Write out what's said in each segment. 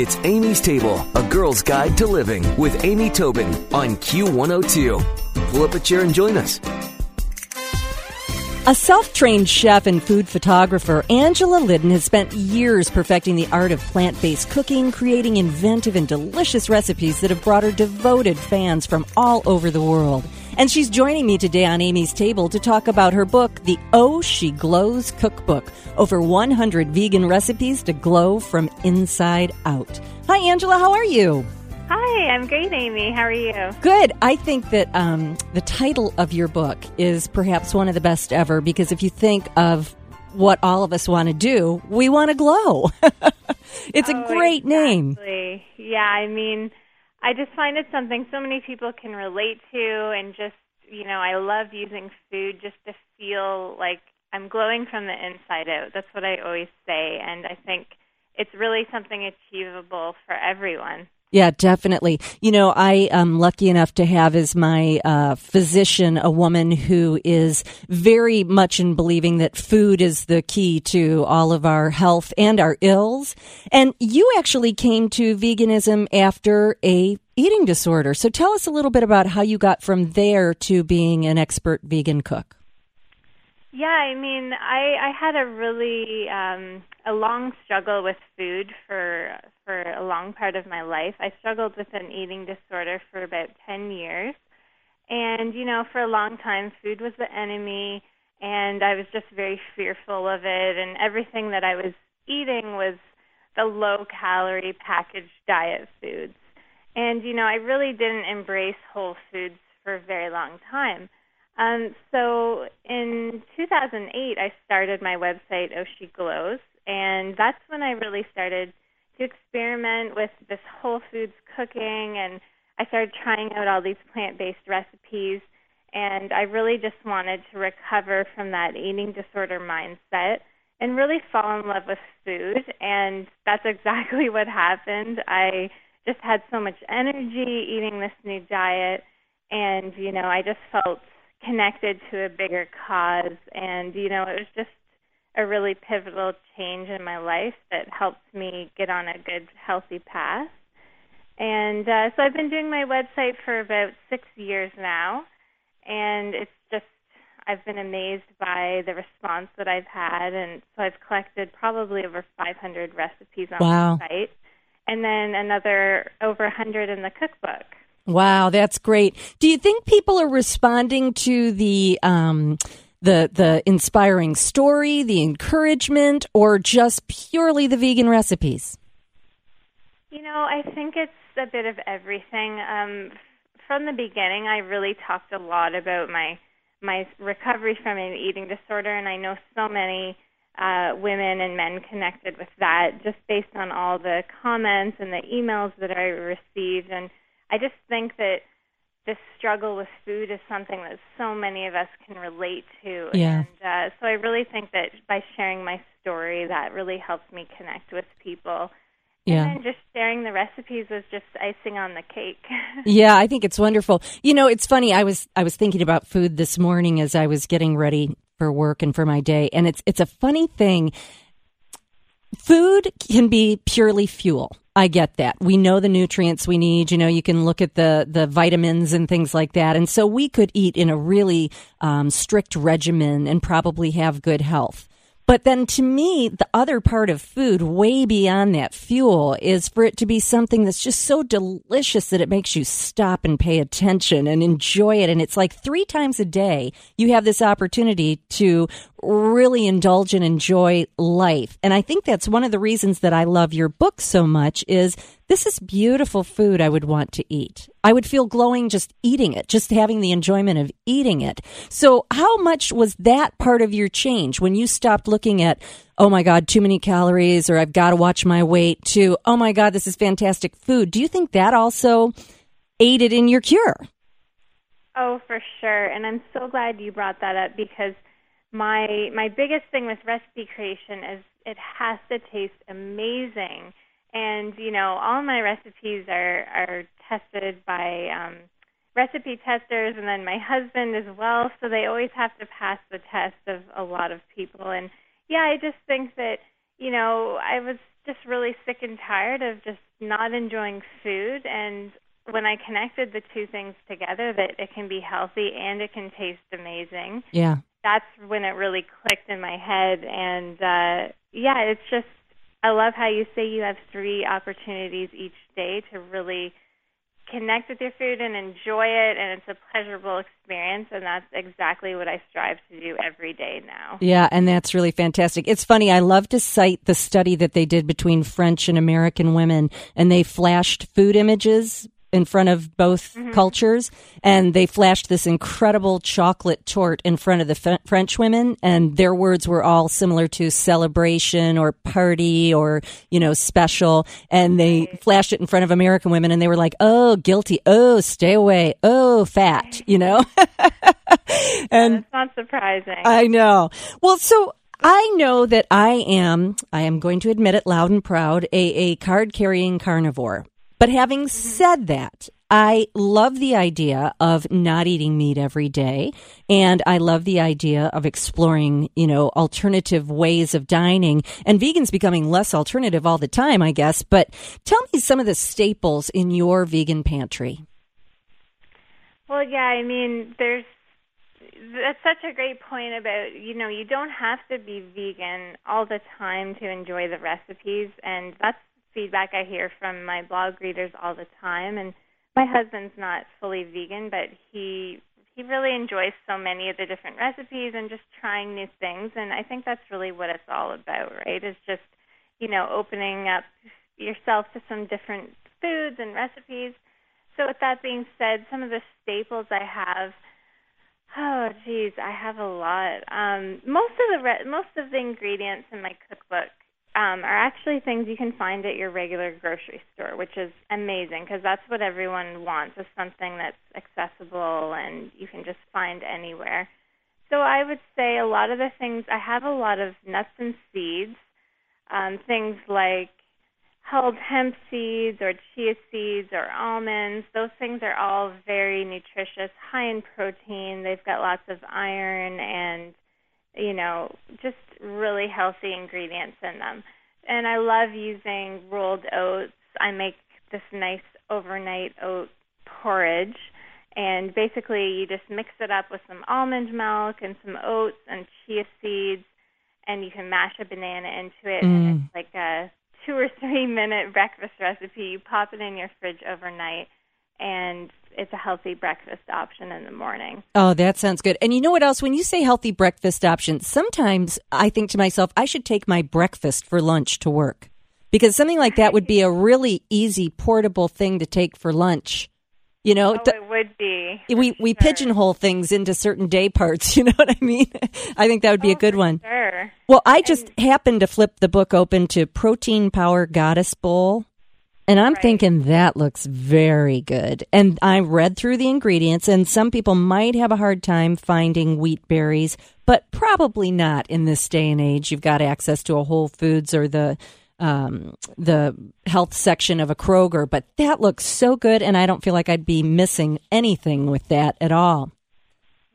It's Amy's Table, a girl's guide to living with Amy Tobin on Q102. Pull up a chair and join us. A self trained chef and food photographer, Angela Liddon has spent years perfecting the art of plant based cooking, creating inventive and delicious recipes that have brought her devoted fans from all over the world. And she's joining me today on Amy's Table to talk about her book, The Oh She Glows Cookbook Over 100 Vegan Recipes to Glow from Inside Out. Hi, Angela, how are you? Hi, I'm great, Amy. How are you? Good. I think that um, the title of your book is perhaps one of the best ever because if you think of what all of us want to do, we want to glow. it's oh, a great exactly. name. Yeah, I mean, I just find it something so many people can relate to, and just, you know, I love using food just to feel like I'm glowing from the inside out. That's what I always say, and I think it's really something achievable for everyone. Yeah, definitely. You know, I am lucky enough to have as my uh, physician a woman who is very much in believing that food is the key to all of our health and our ills. And you actually came to veganism after a eating disorder. So tell us a little bit about how you got from there to being an expert vegan cook. Yeah, I mean, I I had a really um a long struggle with food for for a long part of my life. I struggled with an eating disorder for about 10 years. And you know, for a long time food was the enemy and I was just very fearful of it and everything that I was eating was the low calorie packaged diet foods. And you know, I really didn't embrace whole foods for a very long time. Um, so in 2008, I started my website, Oshi Glows, and that's when I really started to experiment with this whole foods cooking, and I started trying out all these plant-based recipes, and I really just wanted to recover from that eating disorder mindset and really fall in love with food, and that's exactly what happened. I just had so much energy eating this new diet, and you know, I just felt connected to a bigger cause. And you know it was just a really pivotal change in my life that helped me get on a good healthy path. And uh, so I've been doing my website for about six years now. And it's just I've been amazed by the response that I've had. And so I've collected probably over 500 recipes on wow. the site. And then another over 100 in the cookbook Wow, that's great. Do you think people are responding to the um, the the inspiring story, the encouragement, or just purely the vegan recipes? You know, I think it's a bit of everything. Um, from the beginning, I really talked a lot about my my recovery from an eating disorder, and I know so many uh, women and men connected with that just based on all the comments and the emails that I received and I just think that this struggle with food is something that so many of us can relate to. Yeah. And uh, so I really think that by sharing my story, that really helps me connect with people. Yeah. And then just sharing the recipes was just icing on the cake. yeah, I think it's wonderful. You know, it's funny. I was I was thinking about food this morning as I was getting ready for work and for my day, and it's it's a funny thing. Food can be purely fuel. I get that. We know the nutrients we need. You know, you can look at the the vitamins and things like that, and so we could eat in a really um, strict regimen and probably have good health. But then to me, the other part of food, way beyond that fuel, is for it to be something that's just so delicious that it makes you stop and pay attention and enjoy it. And it's like three times a day, you have this opportunity to really indulge and enjoy life. And I think that's one of the reasons that I love your book so much is this is beautiful food I would want to eat. I would feel glowing just eating it, just having the enjoyment of eating it. So, how much was that part of your change when you stopped looking at, oh my God, too many calories or I've got to watch my weight to, oh my God, this is fantastic food? Do you think that also aided in your cure? Oh, for sure. And I'm so glad you brought that up because my my biggest thing with recipe creation is it has to taste amazing and you know all my recipes are are tested by um recipe testers and then my husband as well so they always have to pass the test of a lot of people and yeah i just think that you know i was just really sick and tired of just not enjoying food and when I connected the two things together that it can be healthy and it can taste amazing. Yeah. That's when it really clicked in my head and uh yeah, it's just I love how you say you have three opportunities each day to really connect with your food and enjoy it and it's a pleasurable experience and that's exactly what I strive to do every day now. Yeah, and that's really fantastic. It's funny, I love to cite the study that they did between French and American women and they flashed food images in front of both mm-hmm. cultures and they flashed this incredible chocolate torte in front of the F- French women and their words were all similar to celebration or party or you know special and they flashed it in front of American women and they were like oh guilty. Oh stay away. Oh fat you know? And it's not surprising. I know. Well so I know that I am, I am going to admit it loud and proud, a, a card carrying carnivore. But having mm-hmm. said that, I love the idea of not eating meat every day. And I love the idea of exploring, you know, alternative ways of dining and vegans becoming less alternative all the time, I guess. But tell me some of the staples in your vegan pantry. Well, yeah, I mean, there's that's such a great point about you know you don't have to be vegan all the time to enjoy the recipes and that's feedback I hear from my blog readers all the time. And my husband's not fully vegan, but he he really enjoys so many of the different recipes and just trying new things. And I think that's really what it's all about, right? Is just you know opening up yourself to some different foods and recipes. So with that being said, some of the staples I have. Oh, geez, I have a lot. Um, most of the re- most of the ingredients in my cookbook um, are actually things you can find at your regular grocery store, which is amazing because that's what everyone wants is something that's accessible and you can just find anywhere. So I would say a lot of the things I have a lot of nuts and seeds, um, things like hulled hemp seeds or chia seeds or almonds. Those things are all very nutritious, high in protein. They've got lots of iron and you know, just really healthy ingredients in them. And I love using rolled oats. I make this nice overnight oat porridge. And basically, you just mix it up with some almond milk and some oats and chia seeds, and you can mash a banana into it. Mm. And it's like a two or three minute breakfast recipe. You pop it in your fridge overnight, and it's a healthy breakfast option in the morning. Oh, that sounds good. And you know what else? When you say healthy breakfast option, sometimes I think to myself, I should take my breakfast for lunch to work because something like that would be a really easy portable thing to take for lunch. You know, oh, it would be. We we sure. pigeonhole things into certain day parts. You know what I mean? I think that would be oh, a good one. Sure. Well, I just and, happened to flip the book open to Protein Power Goddess Bowl and I'm right. thinking that looks very good. And I read through the ingredients, and some people might have a hard time finding wheat berries, but probably not in this day and age. You've got access to a Whole Foods or the um, the health section of a Kroger, but that looks so good, and I don't feel like I'd be missing anything with that at all.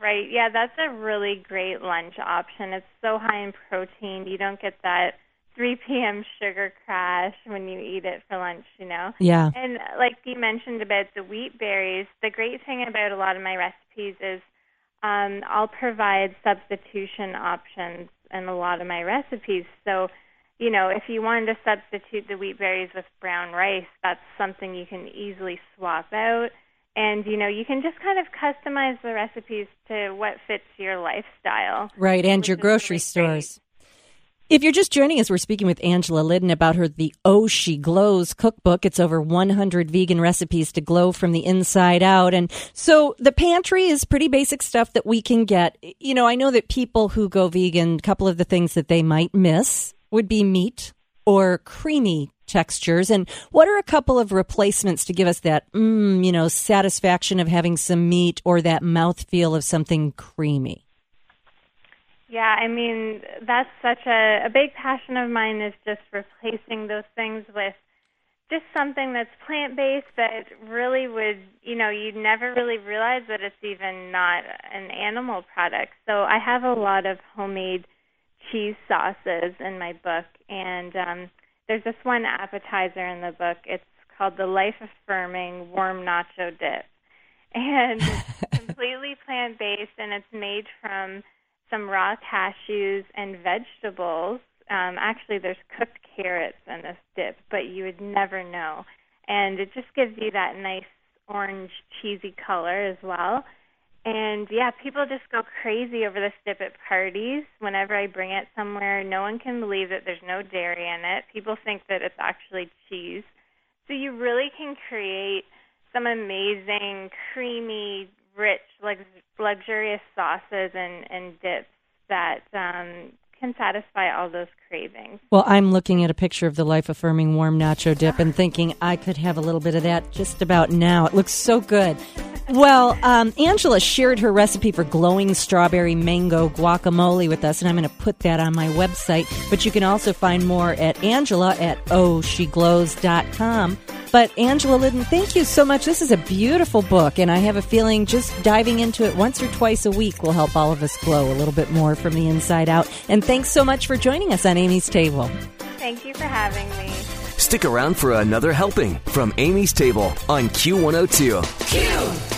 Right. Yeah, that's a really great lunch option. It's so high in protein. You don't get that 3 p.m. sugar crash when you eat it for lunch, you know? Yeah. And like you mentioned about the wheat berries, the great thing about a lot of my recipes is um, I'll provide substitution options in a lot of my recipes. So, you know, if you wanted to substitute the wheat berries with brown rice, that's something you can easily swap out. And, you know, you can just kind of customize the recipes to what fits your lifestyle. Right, and your grocery really stores. If you're just joining us, we're speaking with Angela Liddon about her The Oh She Glows cookbook. It's over 100 vegan recipes to glow from the inside out. And so the pantry is pretty basic stuff that we can get. You know, I know that people who go vegan, a couple of the things that they might miss would be meat or creamy textures. And what are a couple of replacements to give us that, mm, you know, satisfaction of having some meat or that mouthfeel of something creamy? Yeah, I mean, that's such a, a big passion of mine is just replacing those things with just something that's plant based that really would, you know, you'd never really realize that it's even not an animal product. So I have a lot of homemade cheese sauces in my book, and um, there's this one appetizer in the book. It's called the Life Affirming Warm Nacho Dip. And it's completely plant based and it's made from some raw cashews and vegetables. Um, actually, there's cooked carrots in this dip, but you would never know. And it just gives you that nice orange cheesy color as well. And yeah, people just go crazy over this dip at parties. Whenever I bring it somewhere, no one can believe that there's no dairy in it. People think that it's actually cheese. So you really can create some amazing, creamy, rich, lux- luxurious sauces and, and dips that um, can satisfy all those cravings. Well, I'm looking at a picture of the life affirming warm nacho dip and thinking I could have a little bit of that just about now. It looks so good. Well, um, Angela shared her recipe for glowing strawberry mango guacamole with us, and I'm going to put that on my website. But you can also find more at Angela at ohsheglows.com. But Angela Liddon, thank you so much. This is a beautiful book, and I have a feeling just diving into it once or twice a week will help all of us glow a little bit more from the inside out. And thanks so much for joining us on Amy's Table. Thank you for having me. Stick around for another helping from Amy's Table on Q102. Q! Oh